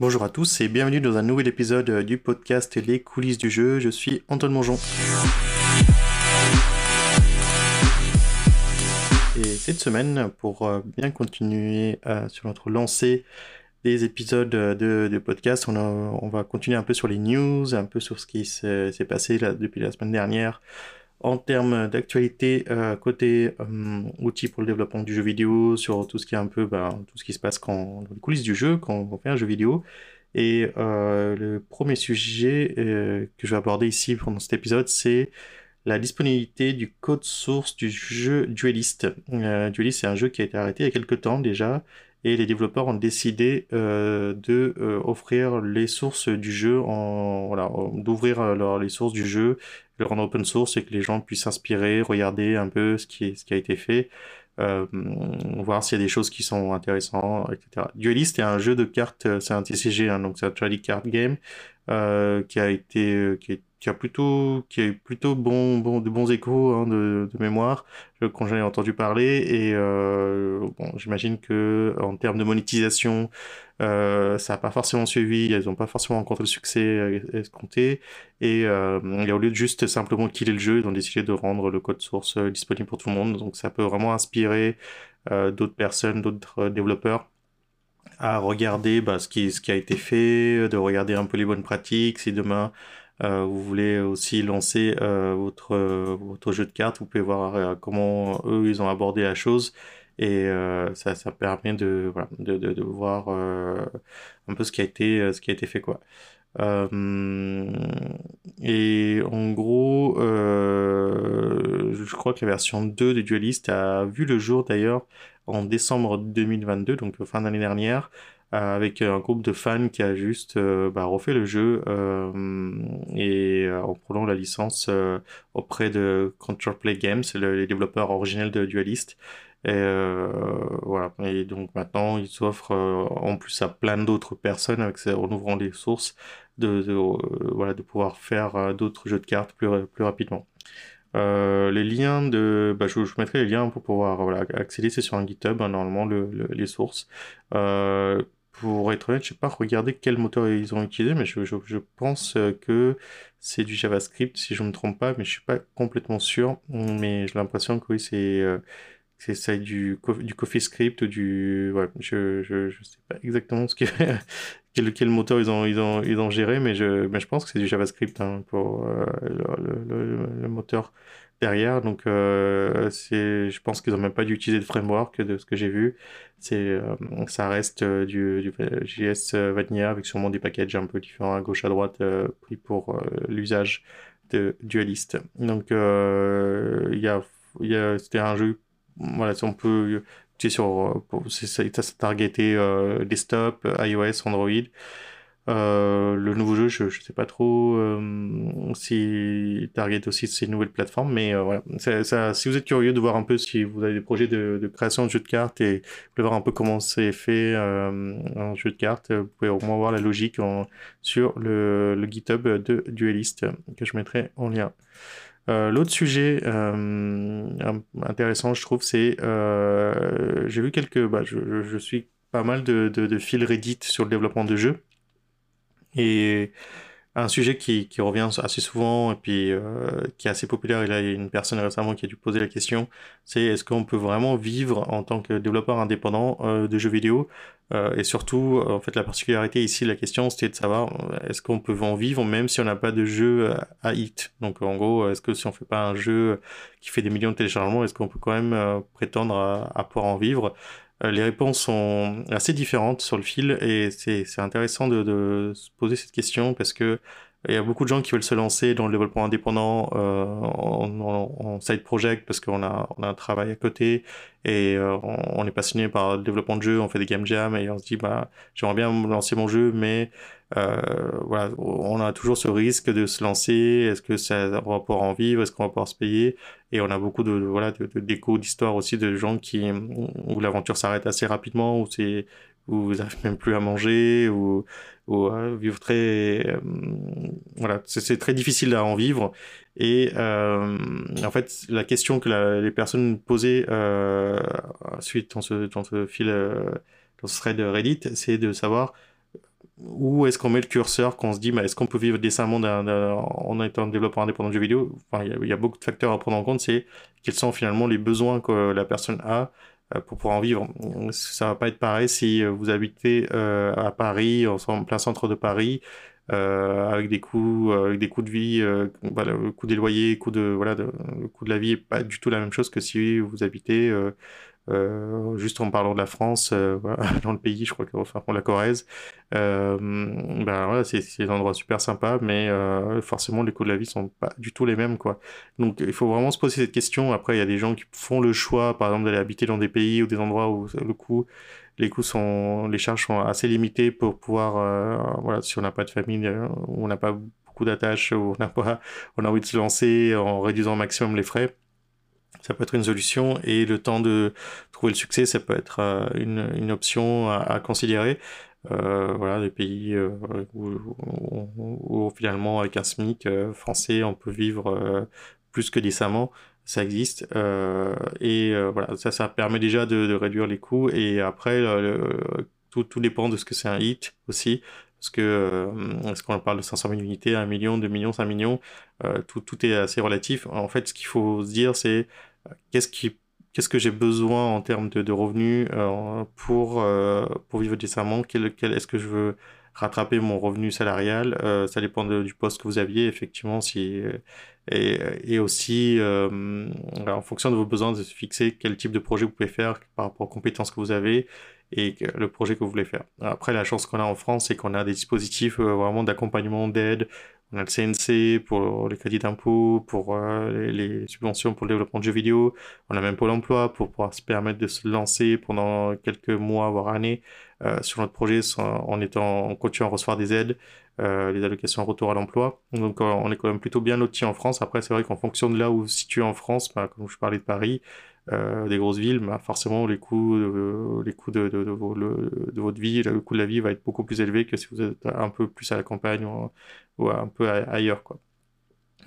Bonjour à tous et bienvenue dans un nouvel épisode du podcast Les coulisses du jeu. Je suis Antoine Mongeon. Et cette semaine, pour euh, bien continuer euh, sur notre lancée des épisodes de, podcast, on, va continuer un peu sur les news, un peu sur ce qui s'est passé depuis la semaine dernière en termes d'actualité euh, côté euh, outils pour le développement du jeu vidéo, sur tout ce qui est un peu ben, tout ce qui se passe dans les coulisses du jeu, quand on fait un jeu vidéo. Et euh, le premier sujet que je vais aborder ici pendant cet épisode, c'est la disponibilité du code source du jeu Duelist. Duelist, c'est un jeu qui a été arrêté il y a quelques temps déjà, et les développeurs ont décidé de offrir les sources du jeu en voilà d'ouvrir les sources du jeu le rendre open source et que les gens puissent s'inspirer, regarder un peu ce qui, ce qui a été fait, euh, voir s'il y a des choses qui sont intéressantes, etc. Duelist est un jeu de cartes, euh, c'est un TCG, hein, donc c'est un trading card game, euh, qui a été, euh, qui est qui a plutôt, qui eu plutôt bon, bon, de bons échos hein, de, de, mémoire quand j'en ai entendu parler. Et euh, bon, j'imagine que en termes de monétisation, euh, ça n'a pas forcément suivi. Ils n'ont pas forcément rencontré le succès escompté. Et, euh, au lieu de juste simplement killer le jeu, ils ont décidé de rendre le code source euh, disponible pour tout le monde. Donc ça peut vraiment inspirer euh, d'autres personnes, d'autres développeurs à regarder bah, ce, qui, ce qui a été fait, de regarder un peu les bonnes pratiques. Si demain euh, vous voulez aussi lancer euh, votre, votre jeu de cartes, vous pouvez voir euh, comment eux ils ont abordé la chose et ça, ça permet de, voilà, de, de, de voir un peu ce qui a été, ce qui a été fait quoi. et en gros, je crois que la version 2 de Duelist a vu le jour d'ailleurs en décembre 2022, donc fin d'année dernière. Euh, avec un groupe de fans qui a juste euh, bah, refait le jeu euh, et en prenant la licence auprès de Control Play Games, le, les développeurs originels de Dualist. Et voilà. Et donc maintenant, ils s'offrent en plus à plein d'autres personnes avec, en ouvrant les sources de, voilà de pouvoir faire d'autres jeux de cartes plus plus rapidement. Les liens de, bah, je, je, mettrai les liens pour pouvoir voilà, accéder, c'est sur un GitHub, hein, normalement, le, le, les sources. Euh, pour être honnête, je n'ai pas regardé quel moteur ils ont utilisé, mais je, je, pense que c'est du JavaScript, si je ne me trompe pas, mais je suis pas complètement sûr. Mais j'ai l'impression que oui, c'est euh, c'est ça du, du CoffeeScript, du... Je, je, je sais pas exactement ce que, quel, quel moteur ils ont, ils, ont, ils ont géré, mais je, mais je pense que c'est du JavaScript hein, pour euh, le, le, moteur derrière. Donc, euh, je pense qu'ils n'ont même pas dû utiliser de framework de ce que j'ai vu. Euh, ça reste euh, du, du JS Vanilla avec sûrement des packages un peu différents à gauche à droite pris pour l'usage de Dualist. Donc, y a, y c'était un jeu, voilà, on peut, tu sais, sur, c'est, ça desktop, iOS, Android. Euh, le nouveau jeu, je ne sais pas trop euh, si target aussi ces nouvelles plateformes, mais euh, voilà. Si vous êtes curieux de voir un peu si vous avez des projets de, création de jeux de cartes et de voir un peu comment c'est fait euh, un jeu de cartes, vous pouvez au moins voir la logique sur le, GitHub de Duelist que je mettrai en lien. Euh, L'autre sujet euh, intéressant, je trouve, c'est j'ai vu quelques, bah, je, je, suis pas mal de, de, de fils Reddit sur le développement de jeux. Et un sujet qui, revient assez souvent et puis euh, qui est assez populaire, il y a une personne récemment qui a dû poser la question, c'est est-ce qu'on peut vraiment vivre en tant que développeur indépendant euh, de jeux vidéo? Euh, Et surtout, en fait, la particularité ici, la question, c'était de savoir est-ce qu'on peut en vivre même si on n'a pas de jeu à hit? Donc en gros, est-ce que si on fait pas un jeu qui fait des millions de téléchargements, est-ce qu'on peut quand même prétendre à, pouvoir en vivre? Les réponses sont assez différentes sur le fil et c'est intéressant de, de, se poser cette question parce que il y a beaucoup de gens qui veulent se lancer dans le développement indépendant euh, en, en, side project parce qu'on a, on a un travail à côté et euh, on, on, est passionné par le développement de jeux, on fait des game jams et on se dit bah j'aimerais bien lancer mon jeu mais euh, voilà on a toujours ce risque de se lancer, est-ce que ça va pouvoir en vivre, est-ce qu'on va pouvoir se payer? Et on a beaucoup de, voilà de, d'échos d'histoires aussi de gens qui où l'aventure s'arrête assez rapidement où c'est où vous n'arrivez même plus à manger ou ou vivre très euh, voilà c'est très difficile à en vivre. Et euh, en fait la question que les personnes posaient euh, suite dans ce dans ce fil dans ce thread Reddit c'est de savoir où est-ce qu'on met le curseur, qu'on se dit, est-ce qu'on peut vivre décemment en étant développeur indépendant de jeux vidéo? Enfin, il y, a beaucoup de facteurs à prendre en compte, c'est quels sont finalement les besoins que la personne a pour pouvoir en vivre. Ça va pas être pareil si vous habitez euh, à Paris, en plein centre de Paris, euh, avec des coûts, avec des coûts de vie, voilà, le coût des loyers, coût de voilà, le coût de la vie est pas du tout la même chose que si vous habitez euh, juste en parlant de la France, euh, dans le pays, je crois que enfin, la Corrèze, euh, ben voilà, c'est des endroits super sympas, mais forcément les coûts de la vie sont pas du tout les mêmes, quoi. Donc il faut vraiment se poser cette question. Après, il y a des gens qui font le choix, par exemple, d'aller habiter dans des pays ou des endroits où le coût les coûts sont, les charges sont assez limitées pour pouvoir, voilà, si on n'a pas de famille, on n'a pas beaucoup d'attaches, on a pas, on a envie de se lancer en réduisant au maximum les frais ça peut être une solution et le temps de trouver le succès, ça peut être euh, une, une option à, considérer. Euh, voilà, des pays euh, où, finalement avec un SMIC euh, français on peut vivre plus que décemment, ça existe et voilà, ça, ça permet déjà de, réduire les coûts et après tout, tout dépend de ce que c'est un hit aussi parce que est-ce qu'on parle de 500 000 unités, 1 million, 2 millions, 5 millions, tout, tout, est assez relatif. En fait, ce qu'il faut se dire, c'est qu'est-ce qui qu'est-ce que j'ai besoin en termes de, revenus euh, pour, euh, pour vivre décemment? Quel, est-ce que je veux rattraper mon revenu salarial? Ça dépend du poste que vous aviez effectivement si et, et aussi en fonction de vos besoins de fixer quel type de projet vous pouvez faire par rapport aux compétences que vous avez et le projet que vous voulez faire. Après, la chance qu'on a en France, c'est qu'on a des dispositifs euh, vraiment d'accompagnement, d'aide. On a le CNC pour les crédits d'impôt, pour euh, les, subventions pour le développement de jeux vidéo. On a même Pôle emploi pour pouvoir se permettre de se lancer pendant quelques mois, voire années, euh, sur notre projet en étant en continuant à recevoir des aides, les allocations retour à l'emploi. Donc on est quand même plutôt bien lotis en France. Après, c'est vrai qu'en fonction de là où situé en France, bah, comme je parlais de Paris, euh, des grosses villes, bah, forcément les coûts, euh, les coûts de, de, de, votre vie, le coût de la vie va être beaucoup plus élevé que si vous êtes un peu plus à la campagne un peu ailleurs. Quoi.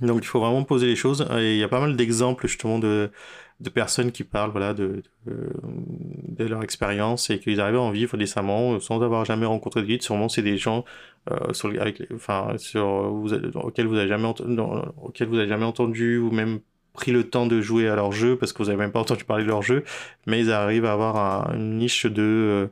Donc il faut vraiment poser les choses. Et il y a pas mal d'exemples justement de, de personnes qui parlent voilà, de, de, leur expérience et qu'ils arrivent à en vivre décemment sans avoir jamais rencontré de guide. Sûrement c'est des gens euh, sur, avec, enfin, sur, auxquels vous n'avez jamais, auxquels vous avez jamais entendu ou même pris le temps de jouer à leur jeu parce que vous avez même pas entendu parler de leur jeu, mais ils arrivent à avoir une niche de euh,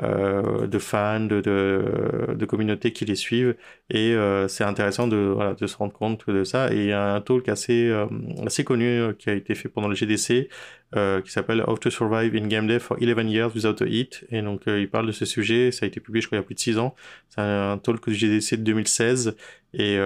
euh, de fans, de, de, de, communautés qui les suivent. Et euh, c'est intéressant de, voilà, de se rendre compte de ça. Et il y a un talk assez, euh, assez connu euh, qui a été fait pendant le GDC qui s'appelle How to Survive in Game Dev for 11 Years Without a Hit. Et donc il parle de ce sujet. Ça a été publié, je crois, il y a plus de 6 ans. C'est un talk du GDC de 2016. Et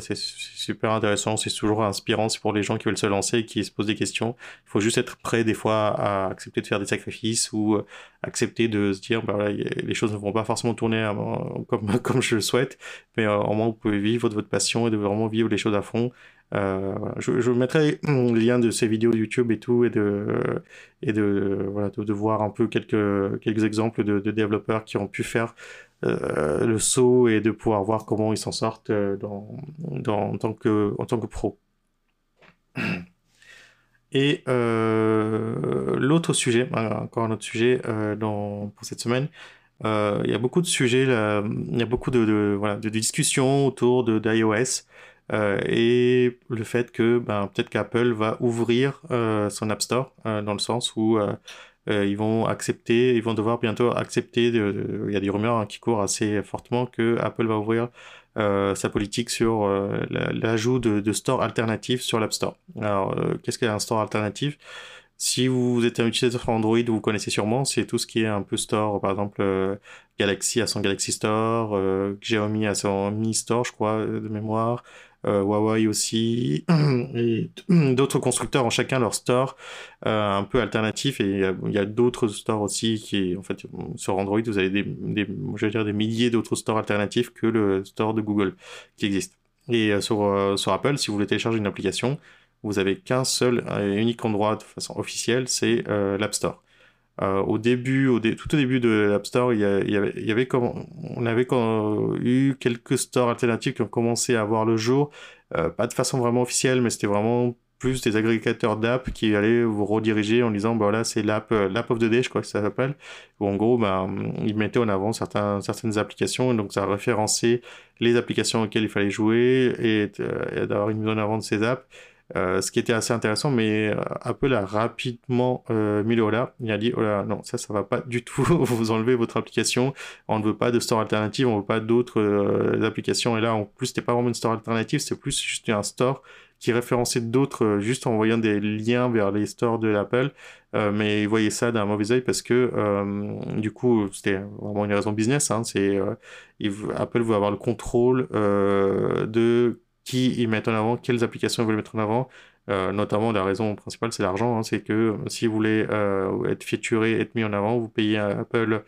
c'est super intéressant. C'est toujours inspirant. C'est pour les gens qui veulent se lancer et qui se posent des questions. Il faut juste être prêt des fois à accepter de faire des sacrifices ou accepter de se dire, bah, voilà, les choses ne vont pas forcément tourner comme, comme je le souhaite. Mais euh, au moins vous pouvez vivre votre passion et de vraiment vivre les choses à fond. Euh, je, mettrai le lien de ces vidéos YouTube et tout, et de, voilà, de, voir un peu quelques, quelques exemples de, développeurs qui ont pu faire euh, le saut et de pouvoir voir comment ils s'en sortent euh, dans, en, tant que, en tant que pro. Et l'autre sujet, encore un autre sujet pour cette semaine, il y a beaucoup de sujets, il y a beaucoup de, voilà, de discussions autour d'iOS et le fait que ben, peut-être qu'Apple va ouvrir euh, son App Store dans le sens où ils vont accepter, ils vont devoir bientôt accepter. il y a des rumeurs hein, qui courent assez fortement que Apple va ouvrir sa politique sur l'ajout de stores alternatifs sur l'App Store. Alors, qu'est-ce qu'un store alternatif? Si vous êtes un utilisateur Android, vous connaissez sûrement, c'est tout ce qui est un peu store, par exemple euh, Galaxy à son Galaxy Store, euh, Xiaomi à son Mi Store, je crois, euh, de mémoire, euh, Huawei aussi, et d'autres constructeurs ont chacun leur store un peu alternatif, et il y a, d'autres stores aussi qui, en fait, sur Android, vous avez des, des dire, des milliers d'autres stores alternatifs que le store de Google qui existe. Et sur, sur Apple, si vous voulez télécharger une application, vous avez qu'un seul et unique endroit de façon officielle, c'est euh, l'App Store. Euh, au début, tout au début de l'App Store, y, avait, on avait eu quelques stores alternatifs qui ont commencé à voir le jour, euh, pas de façon vraiment officielle, mais c'était vraiment plus des agrégateurs d'app qui allaient vous rediriger en disant, bah voilà, c'est l'app, l'app of the day, je crois que ça s'appelle, où en gros, bah, ils mettaient en avant certaines applications, et donc ça référençait les applications auxquelles il fallait jouer et d'avoir une mise en avant de ces apps. Euh, ce qui était assez intéressant, mais euh, Apple a rapidement euh, mis le holà. Il a dit, oh là, non, ça, ça va pas du tout. vous enlevez votre application. On ne veut pas de store alternative, on ne veut pas d'autres applications. Et là, en plus, c'était pas vraiment une store alternative, c'était plus juste un store qui référençait d'autres juste en envoyant des liens vers les stores de l'Apple. mais ils voyaient ça d'un mauvais oeil parce que du coup, c'était vraiment une raison business. Hein, c'est Apple veut avoir le contrôle de ils mettent en avant, quelles applications ils veulent mettre en avant. Euh, notamment, la raison principale, c'est l'argent. Hein. c'est que euh, si vous voulez euh, être featuré, être mis en avant, vous payez Apple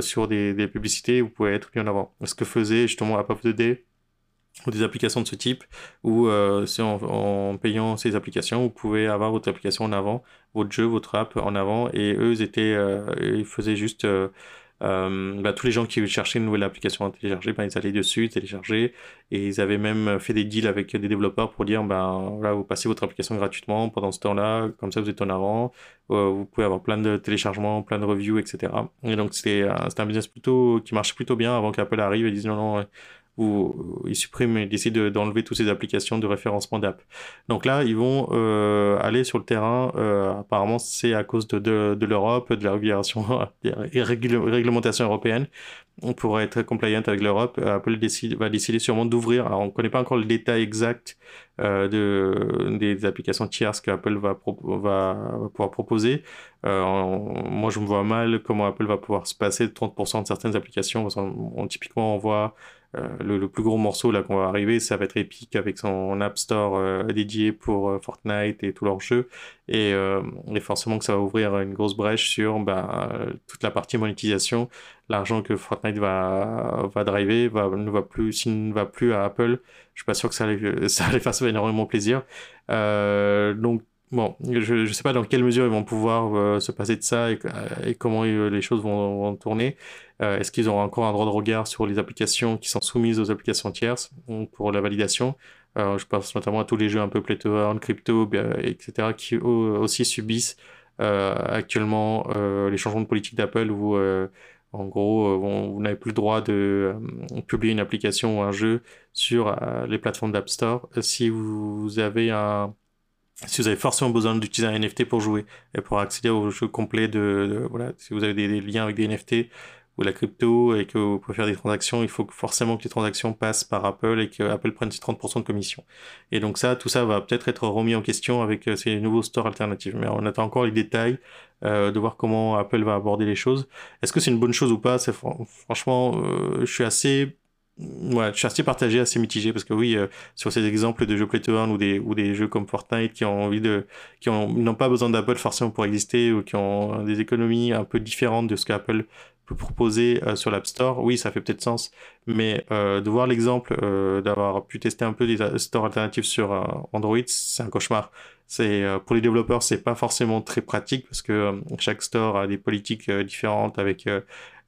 sur des, publicités, vous pouvez être mis en avant. Ce que faisait justement App of the Day ou des applications de ce type, où c'est en, payant ces applications, vous pouvez avoir votre application en avant, votre jeu, votre app en avant, et eux, étaient, ils faisaient juste euh, bah, tous les gens qui cherchaient une nouvelle application à télécharger, bah, ils allaient dessus, télécharger, et ils avaient même fait des deals avec des développeurs pour dire, ben voilà, vous passez votre application gratuitement pendant ce temps-là, comme ça vous êtes en avant, euh, vous pouvez avoir plein de téléchargements, plein de reviews, etc. Et donc c'était un business plutôt qui marchait plutôt bien avant qu'Apple arrive et dise non non où ils suppriment et décident d'enlever toutes ces applications de référencement d'app. Donc là, ils vont euh, aller sur le terrain. Euh, apparemment, c'est à cause de, de, de l'Europe, de la régulation, des réglementations européennes. Pour être compliant avec l'Europe, Apple décide, va décider sûrement d'ouvrir. Alors, on ne connaît pas encore le détail exact euh, de, des applications tierces qu'Apple va, va, pouvoir proposer. Moi, je me vois mal comment Apple va pouvoir se passer de 30% de certaines applications. on, typiquement, on voit euh, le, plus gros morceau là qu'on va arriver, ça va être Epic avec son App Store euh, dédié pour euh, Fortnite et tous leurs jeux. Et, forcément que ça va ouvrir une grosse brèche sur bah, toute la partie monétisation. L'argent que Fortnite va, va driver va, ne va plus, s'il ne va plus à Apple, je suis pas sûr que ça, ça les fasse énormément plaisir. donc Bon, je ne sais pas dans quelle mesure ils vont pouvoir se passer de ça et, comment les choses vont, vont tourner. Euh, est-ce qu'ils auront encore un droit de regard sur les applications qui sont soumises aux applications tierces pour la validation? Euh, Je pense notamment à tous les jeux un peu Play-to-Earn, Crypto, etc., qui aussi subissent euh, actuellement les changements de politique d'Apple où en gros, vous n'avez plus le droit de publier une application ou un jeu sur les plateformes d'App Store si vous avez un si vous avez forcément besoin d'utiliser un NFT pour jouer et pour accéder au jeu complet de, voilà, si vous avez des, liens avec des NFT, ou la crypto et que vous pouvez faire des transactions, il faut forcément que les transactions passent par Apple et que Apple prenne ses 30% de commission. Et donc ça, tout ça va peut-être être remis en question avec euh, ces nouveaux stores alternatifs. Mais on attend encore les détails euh, de voir comment Apple va aborder les choses. Est-ce que c'est une bonne chose ou pas? Franchement, euh, je suis assez Ouais, je suis assez partagé, assez mitigé parce que oui, euh, sur ces exemples de jeux play to earn ou des ou des jeux comme Fortnite qui ont envie de qui ont n'ont pas besoin d'Apple forcément pour exister ou qui ont des économies un peu différentes de ce qu'Apple peut proposer euh, sur l'App Store, oui, ça fait peut-être sens, mais euh, de voir l'exemple d'avoir pu tester un peu des stores alternatifs sur Android, c'est un cauchemar. C'est pour les développeurs, c'est pas forcément très pratique parce que chaque store a des politiques différentes avec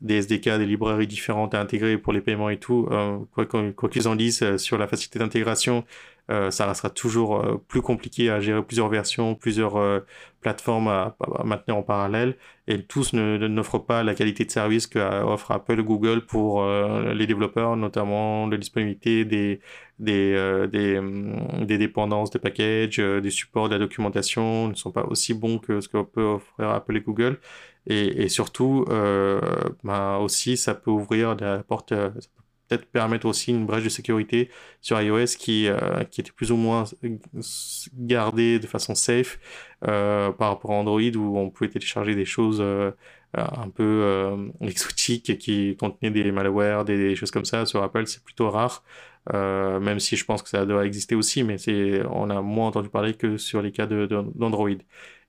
des SDK, des librairies différentes à intégrer pour les paiements et tout. quoi qu'ils en disent sur la facilité d'intégration, euh, ça restera toujours euh, plus compliqué à gérer plusieurs versions, plusieurs euh, plateformes à, maintenir en parallèle, et tous n'offrent pas la qualité de service qu'offre Apple, Google pour les développeurs, notamment la disponibilité des, des, des, hum, des, dépendances, des packages, des supports, de la documentation ne sont pas aussi bons que ce que peut offrir Apple et Google. Et, surtout, euh, bah aussi, ça peut ouvrir la porte, peut-être permettre aussi une brèche de sécurité sur iOS qui, euh, était plus ou moins gardée de façon safe euh, par rapport à Android où on pouvait télécharger des choses euh, un peu exotiques qui contenaient des malwares, des, choses comme ça. Sur Apple, c'est plutôt rare. Même si je pense que ça doit exister aussi, mais c'est, on a moins entendu parler que sur les cas d'Android.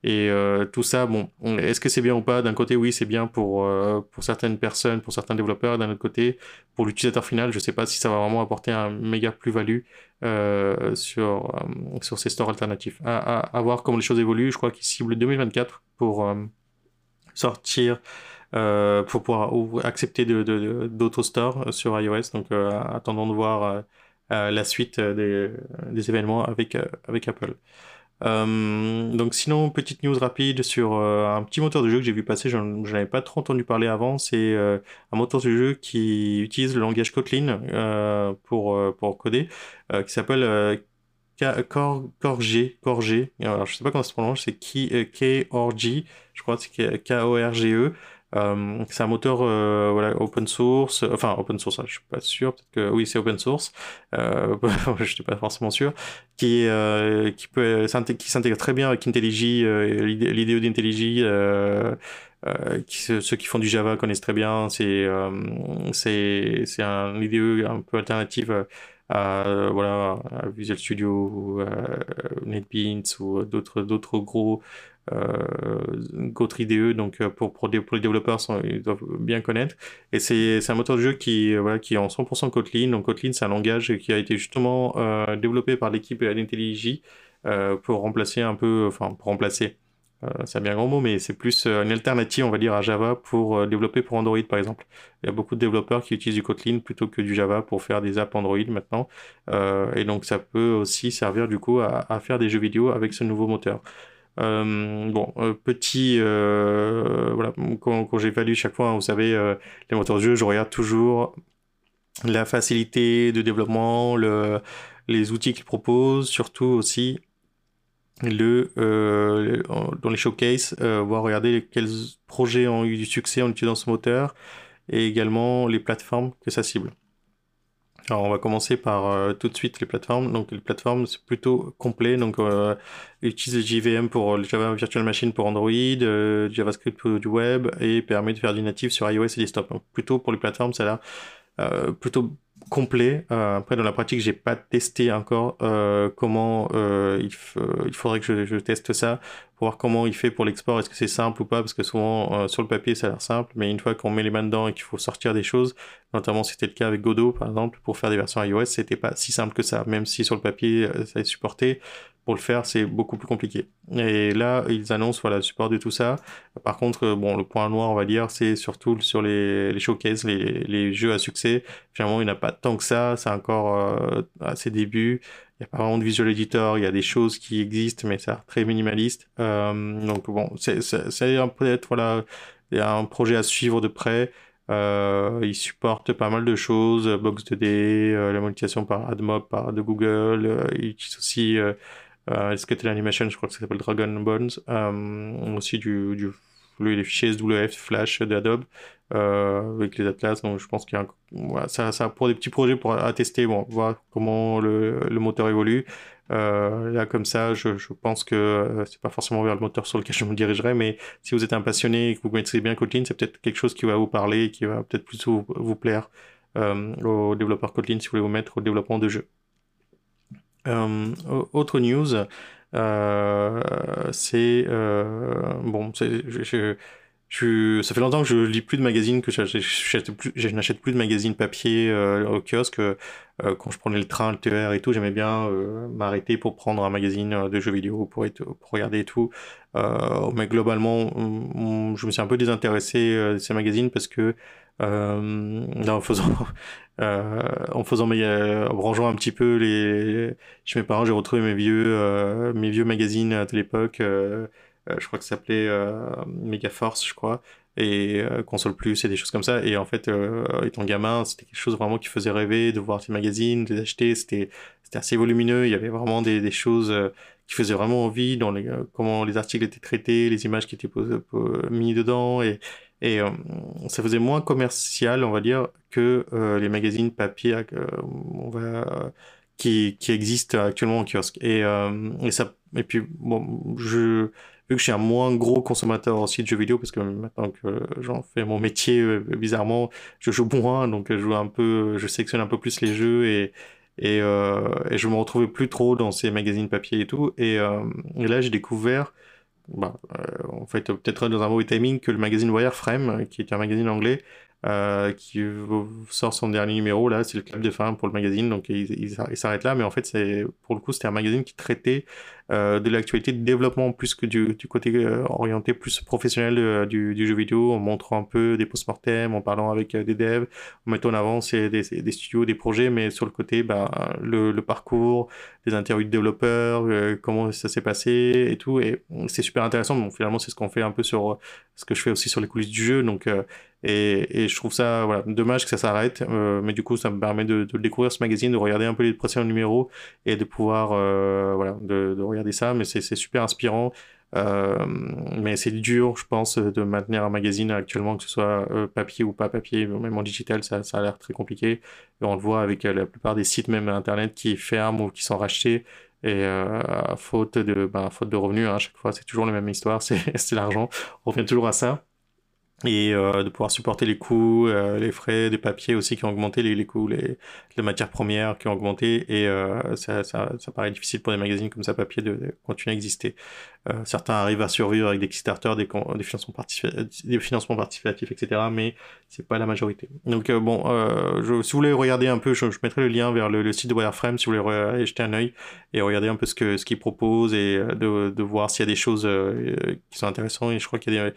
Et euh, tout ça, bon, est-ce que c'est bien ou pas? D'un côté, oui, c'est bien pour, euh, pour certaines personnes, pour certains développeurs. D'un autre côté, pour l'utilisateur final, je ne sais pas si ça va vraiment apporter un méga plus-value euh, sur, euh, sur ces stores alternatifs. À, à, voir comment les choses évoluent. Je crois qu'ils ciblent 2024 pour euh, pour pouvoir accepter d'autres stores sur iOS. Donc, attendons de voir la suite des, événements avec, Apple. Euh, donc sinon, petite news rapide sur euh, un petit moteur de jeu que j'ai vu passer, je n'avais pas trop entendu parler avant, c'est euh, un moteur de jeu qui utilise le langage Kotlin pour, coder, qui s'appelle Corg, Corg, alors je sais pas comment ça se prononce, c'est K-O-R-G, je crois que c'est K-O-R-G-E. Euh, c'est un moteur euh, voilà, open source, enfin open source, hein, je suis pas sûr, peut-être que oui c'est open source, euh, je suis pas forcément sûr, qui euh, qui peut qui s'intègre très bien avec IntelliJ, l'idée d'IntelliJ. Qui, ceux qui font du Java connaissent très bien. C'est c'est c'est un IDE un peu alternative à voilà à Visual Studio, ou, NetBeans ou d'autres d'autres gros Euh, IDE, donc euh, pour, les développeurs, ils doivent bien connaître. Et c'est un moteur de jeu qui, euh, est en 100% Kotlin. Kotlin, c'est un langage qui a été justement développé par l'équipe d'IntelliJ pour remplacer un peu, enfin pour remplacer, c'est un bien grand mot, mais c'est plus une alternative, on va dire, à Java pour développer pour Android, par exemple. Il y a beaucoup de développeurs qui utilisent du Kotlin plutôt que du Java pour faire des apps Android maintenant. et donc, ça peut aussi servir, du coup, à, à, faire des jeux vidéo avec ce nouveau moteur. Euh, bon, euh, petit, euh, voilà, quand, j'évalue chaque fois, hein, vous savez, les moteurs de jeu, je regarde toujours la facilité de développement, le, les outils qu'ils proposent, surtout aussi le, dans les showcases, voir regarder quels projets ont eu du succès en utilisant ce moteur et également les plateformes que ça cible. Alors on va commencer par euh, tout de suite les plateformes. Donc les plateformes c'est plutôt complet. Donc euh, utilise JVM pour le Java Virtual Machine pour Android, euh, JavaScript pour du web et permet de faire du natif sur iOS et desktop. Plutôt pour les plateformes, ça a l'air plutôt complet. après dans la pratique, j'ai pas testé encore comment il, il, faudrait que je, je, teste ça pour voir comment il fait pour l'export. Est-ce que c'est simple ou pas? Parce que souvent sur le papier ça a l'air simple, mais une fois qu'on met les mains dedans et qu'il faut sortir des choses, Notamment, c'était le cas avec Godot, par exemple, pour faire des versions iOS, c'était pas si simple que ça. Même si sur le papier, euh, ça est supporté, pour le faire, c'est beaucoup plus compliqué. Et là, ils annoncent voilà, le support de tout ça. Par contre, euh, bon, le point noir, on va dire, c'est surtout sur les, les showcases, les, les, jeux à succès. Finalement, il n'y en a pas tant que ça. C'est encore euh, à ses débuts. Il n'y a pas vraiment de visual editor. Il y a des choses qui existent, mais c'est très minimaliste. Euh, donc bon, c'est peut-être voilà, un projet à suivre de près. Euh, il supporte pas mal de choses, Box 2D, euh, la monétisation par AdMob, par de Google. Euh, il utilise aussi euh, euh, Skeletal Animation, je crois que ça s'appelle Dragon Bones. aussi du, du les fichiers SWF, Flash d'Adobe avec les atlas. Donc je pense qu'il y a voilà, ça, ça pour des petits projets pour attester, bon, voir comment le, moteur évolue. Euh, là, comme ça, je, pense que euh, c'est pas forcément vers le moteur sur lequel je me dirigerai, mais si vous êtes un passionné et que vous connaissez bien Kotlin, c'est peut-être quelque chose qui va vous parler et qui va peut-être plus vous, vous plaire euh, aux développeurs Kotlin si vous voulez vous mettre au développement de jeux. Euh, autre news, euh, c'est bon, je, je, ça fait longtemps que je lis plus de magazines, que je n'achète plus de magazines papier euh, au kiosque. Euh, quand je prenais le train, le TER et tout, j'aimais bien euh, m'arrêter pour prendre un magazine de jeux vidéo, pour, pour regarder et tout. mais globalement, je me suis un peu désintéressé de ces magazines parce que en faisant, en faisant mes, en rangeant un petit peu les, chez mes parents, j'ai retrouvé mes vieux, mes vieux magazines de l'époque. Euh, je crois que ça s'appelait euh, Megaforce, je crois, et euh, Console Plus et des choses comme ça. Et en fait, étant gamin, c'était quelque chose vraiment qui faisait rêver de voir ces magazines, de les acheter. C'était assez volumineux. Il y avait vraiment des, des choses qui faisaient vraiment envie dans les, comment les articles étaient traités, les images qui étaient mis dedans. Et, et ça faisait moins commercial, on va dire, que les magazines papier on va, qui, qui existent actuellement en kiosque. Et, et, ça, et puis, vu que je suis un moins gros consommateur aussi de jeux vidéo, parce que maintenant que j'en fais mon métier, euh, bizarrement, je joue moins, donc je joue un peu, je sélectionne un peu plus les jeux et, et, euh, et je me retrouvais plus trop dans ces magazines papier et tout. Euh, et là, j'ai découvert, bah, euh, en fait, peut-être dans un mauvais timing, que le magazine Wireframe, qui est un magazine anglais, euh, qui sort son dernier numéro là c'est le club de fin pour le magazine donc il, il, s'arrête là mais en fait pour le coup c'était un magazine qui traitait de l'actualité de développement plus que du, du côté orienté plus professionnel du, du, jeu vidéo, en montrant un peu des post-mortem, en parlant avec des devs, en mettant en avant des, des, studios, des projets, mais sur le côté, ben, le, parcours, des interviews de développeurs, comment ça s'est passé et tout. Et c'est super intéressant. Bon, finalement, c'est ce qu'on fait un peu sur ce que je fais aussi sur les coulisses du jeu. Donc, et, et, je trouve ça voilà, dommage que ça s'arrête, euh, mais du coup, ça me permet de, de, découvrir ce magazine, de regarder un peu les précédents numéros et de pouvoir euh, voilà, de, de, regarder ça. Mais c'est super inspirant. Euh, mais c'est dur, je pense, de maintenir un magazine actuellement, que ce soit euh, papier ou pas papier, même en digital, ça, a l'air très compliqué. Et on le voit avec euh, la plupart des sites, même internet, qui ferment ou qui sont rachetés. Et à faute de, ben, faute de revenus, hein, à chaque fois, c'est toujours la même histoire, c'est l'argent. On revient toujours à ça et euh, de pouvoir supporter les coûts, euh, les frais des papiers aussi qui ont augmenté, les, les coûts, les, les matières premières qui ont augmenté, et euh, ça, ça, ça, paraît difficile pour des magazines comme ça papier de, continuer à exister. Euh, certains arrivent à survivre avec des Kickstarter, des, des, financements, participatifs, etc., mais c'est pas la majorité. Donc euh, bon, je, si vous voulez regarder un peu, je, je mettrai le lien vers le, le, site de Wireframe si vous voulez aller jeter un œil et regarder un peu ce que ce qu'ils proposent et de, de voir s'il y a des choses qui sont intéressantes. Et je crois qu'il y a des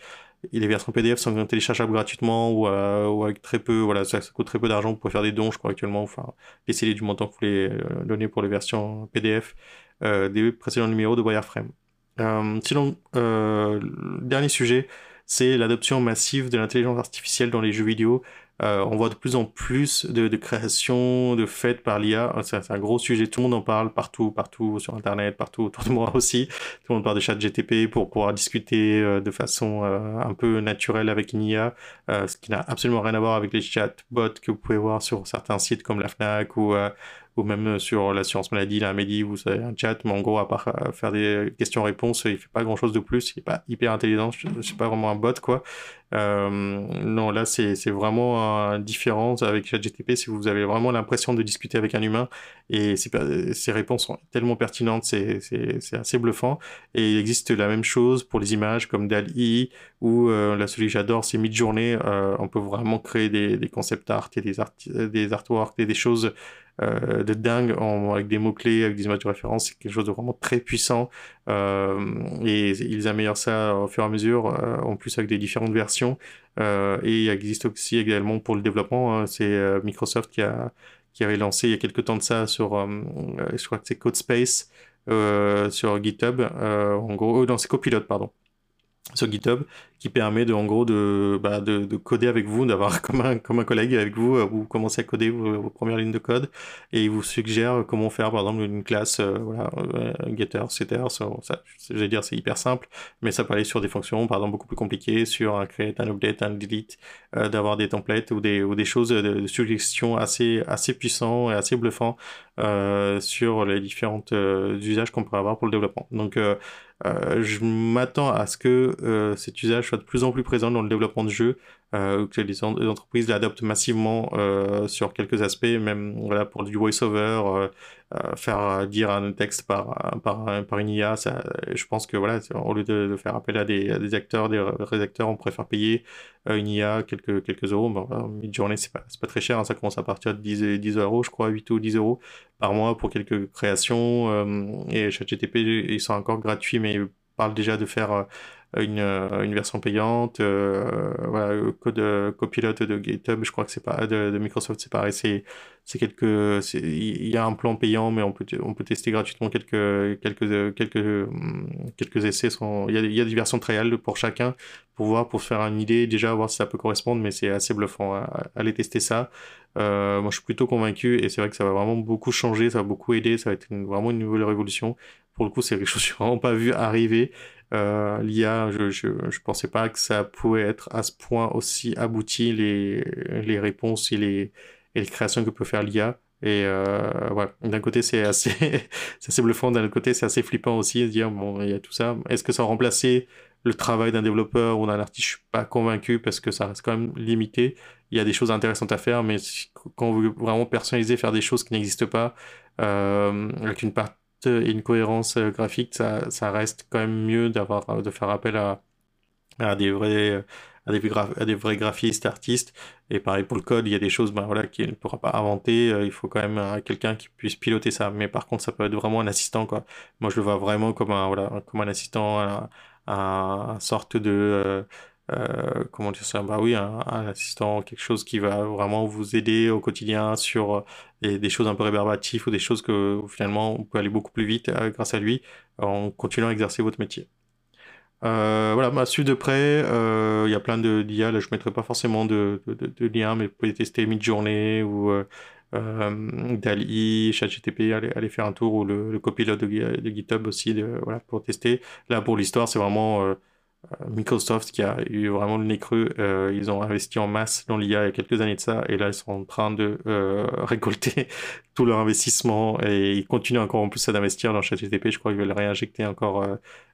et les versions PDF sont téléchargeables gratuitement ou, euh, ou avec très peu, voilà, ça, coûte très peu d'argent. Pouvez faire des dons, je crois, actuellement, enfin, laisser du montant que vous voulez euh, donner pour les versions PDF euh, des précédents numéros de Wireframe. Euh, sinon, euh, dernier sujet, c'est l'adoption massive de l'intelligence artificielle dans les jeux vidéo. Euh, on voit de plus en plus de, de créations de faites par l'IA. C'est un gros sujet, tout le monde en parle partout, partout sur Internet, partout autour de moi aussi. Tout le monde parle de chat GTP pour pouvoir discuter euh, de façon euh, un peu naturelle avec une IA, euh, ce qui n'a absolument rien à voir avec les chatbots que vous pouvez voir sur certains sites comme la FNAC ou ou même euh, sur l'assurance maladie, la Medi, vous savez, un chat, mais en gros, à part euh, faire des questions-réponses, il fait pas grand-chose de plus, il est pas hyper intelligent, c'est pas vraiment un bot, quoi. Euh, non, là, c'est vraiment un différence avec ChatGTP, si vous avez vraiment l'impression de discuter avec un humain, et ces réponses sont tellement pertinentes, c'est assez bluffant, et il existe la même chose pour les images, comme DALI, ou euh, la celui que j'adore, c'est Midjourney, euh, on peut vraiment créer des, des concept art et des, des artworks et des choses euh, de dingue avec des mots-clés, avec des images de référence. C'est quelque chose de vraiment très puissant. Euh, et ils améliorent ça au fur et à mesure, euh, en plus avec des différentes versions. Et il existe aussi également pour le développement, hein, c'est Microsoft qui, a, qui avait lancé il y a quelques temps de ça sur, je crois que c'est CodeSpace, sur GitHub. en gros, non, c'est Copilot, pardon sur GitHub qui permet de en gros de, bah, de, de coder avec vous, d'avoir comme un, comme un collègue avec vous, euh, vous commencez à coder vos, premières lignes de code et il vous suggère comment faire par exemple une classe, euh, euh, getter, setter, ça, je vais dire c'est hyper simple, mais ça peut aller sur des fonctions par exemple beaucoup plus compliquées, sur un create, un update, un delete, euh, d'avoir des templates ou des, ou des choses de, suggestions assez, assez puissants et assez bluffants euh, sur les différentes usages qu'on peut avoir pour le développement. Donc euh, je m'attends à ce que euh, cet usage de plus en plus présent dans le développement de jeux, euh, que les, en les entreprises l'adoptent massivement euh, sur quelques aspects, même voilà pour du voice-over, euh, faire dire un texte par, par, une IA, je pense que voilà, au lieu de, faire appel à des, acteurs, des rédacteurs, on préfère payer une IA quelques, quelques euros. Bon, une journée, c'est pas, pas très cher, hein, ça commence à partir de 10, 10 euros, je crois, 8 ou 10 euros par mois pour quelques créations. Et ChatGTP, ils sont encore gratuits, mais ils parlent déjà de faire une, une version payante. Euh, code euh, copilote de GitHub, je crois que c'est pas de, Microsoft, c'est pareil. C'est c'est quelques, il y a un plan payant, mais on peut on peut tester gratuitement quelques quelques quelques quelques essais. Sont, il y a il y a des versions trial pour chacun pour voir pour faire une idée déjà voir si ça peut correspondre, mais c'est assez bluffant. Allez tester ça. Euh, moi, je suis plutôt convaincu et c'est vrai que ça va vraiment beaucoup changer, ça va beaucoup aider, ça va être une, vraiment une nouvelle révolution. Pour le coup, c'est quelque chose que je n'ai vraiment pas vu arriver. Euh, L'IA, je, je, je pensais pas que ça pouvait être à ce point aussi abouti les, les réponses et les, les créations que peut faire l'IA. Et euh, ouais, d'un côté c'est assez, assez bluffant, d'un autre côté c'est assez flippant aussi de dire bon il y a tout ça. Est-ce que ça va le travail d'un développeur ou d'un artiste? Je suis pas convaincu parce que ça reste quand même limité. Il y a des choses intéressantes à faire, mais quand on veut vraiment personnaliser, faire des choses qui n'existent pas, euh, avec une part et une cohérence euh, graphique, ça, ça reste quand même mieux d'avoir de faire appel à, à des vrais à des, à vrais graphistes, artistes. Et pareil pour le code, il y a des choses ben, voilà, qu'il ne pourra pas inventer. il faut quand même quelqu'un qui puisse piloter ça. Mais par contre, ça peut être vraiment un assistant. Quoi. Moi, je le vois vraiment comme un, voilà, comme un assistant, un, un sorte de euh, comment dire ça? Bah oui, un, assistant, quelque chose qui va vraiment vous aider au quotidien sur euh, des, choses un peu rébarbatives ou des choses que finalement vous pouvez aller beaucoup plus vite euh, grâce à lui en continuant à exercer votre métier. voilà, bah, suivre de près, il y a plein de d'IA, là je ne mettrai pas forcément de, de, liens, mais vous pouvez tester Midjourney ou DALI, ChatGTP, allez, allez faire un tour, ou le, copilote de, GitHub aussi, voilà, pour tester. Là pour l'histoire, c'est vraiment euh, Microsoft qui a eu vraiment le nez creux, euh, ils ont investi en masse dans l'IA il y a quelques années de ça, et là ils sont en train de euh, récolter tout leur investissement et ils continuent encore en plus d'investir dans ChatGPT. Je crois qu'ils veulent réinjecter encore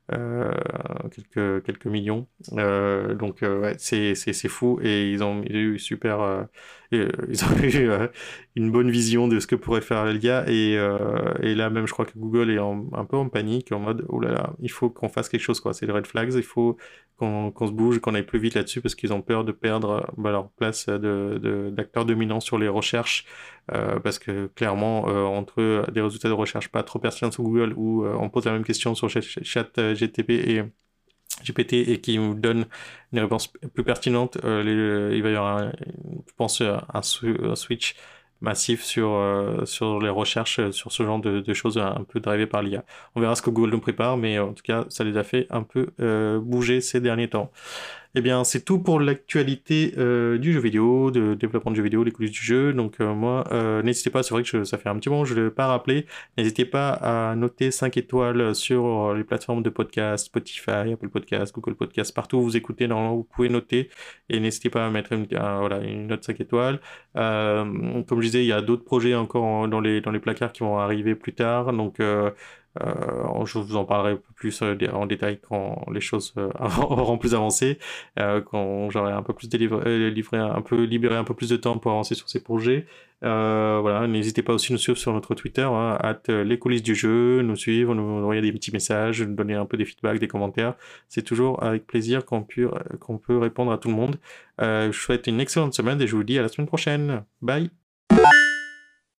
quelques, quelques millions. donc ouais, c'est, fou et ils ont, eu super, ils ont eu une bonne vision de ce que pourrait faire l'IA et, et là même je crois que Google est un peu en panique en mode oh là là, il faut qu'on fasse quelque chose quoi. C'est le red flags, il faut qu'on se bouge, qu'on aille plus vite là-dessus parce qu'ils ont peur de perdre bah, leur place d'acteurs de, dominants sur les recherches euh, parce que clairement euh, entre des résultats de recherche pas trop pertinents sur Google où euh, on pose la même question sur chat, GTP et GPT et qui nous donne une réponse plus pertinente, il va y avoir, je pense, un switch massif sur, euh, sur les recherches euh, sur ce genre de, choses un peu drivées par l'IA. On verra ce que Google nous prépare, mais en tout cas, ça les a fait un peu euh, bouger ces derniers temps. Eh bien, c'est tout pour l'actualité euh, du jeu vidéo, de développement de jeux vidéo, les coulisses du jeu. Donc, euh, moi, euh, n'hésitez pas, c'est vrai que ça fait un petit moment, je ne l'ai pas rappelé. N'hésitez pas à noter 5 étoiles sur les plateformes de podcast, Spotify, Apple Podcast, Google Podcast, partout où vous écoutez, normalement, vous pouvez noter. Et n'hésitez pas à mettre une, voilà, une note 5 étoiles. comme je disais, il y a d'autres projets encore dans les, dans les placards qui vont arriver plus tard. Donc, euh, je vous en parlerai un peu plus euh, en détail quand les choses euh, auront plus avancé, quand j'aurai un peu plus délivré, libéré un peu plus de temps pour avancer sur ces projets. voilà, n'hésitez pas aussi à nous suivre sur notre Twitter, hein, les coulisses du jeu, nous suivre, nous envoyer des petits messages, nous donner un peu des feedbacks, des commentaires. C'est toujours avec plaisir qu'on peut répondre à tout le monde. je vous souhaite une excellente semaine et je vous dis à la semaine prochaine. Bye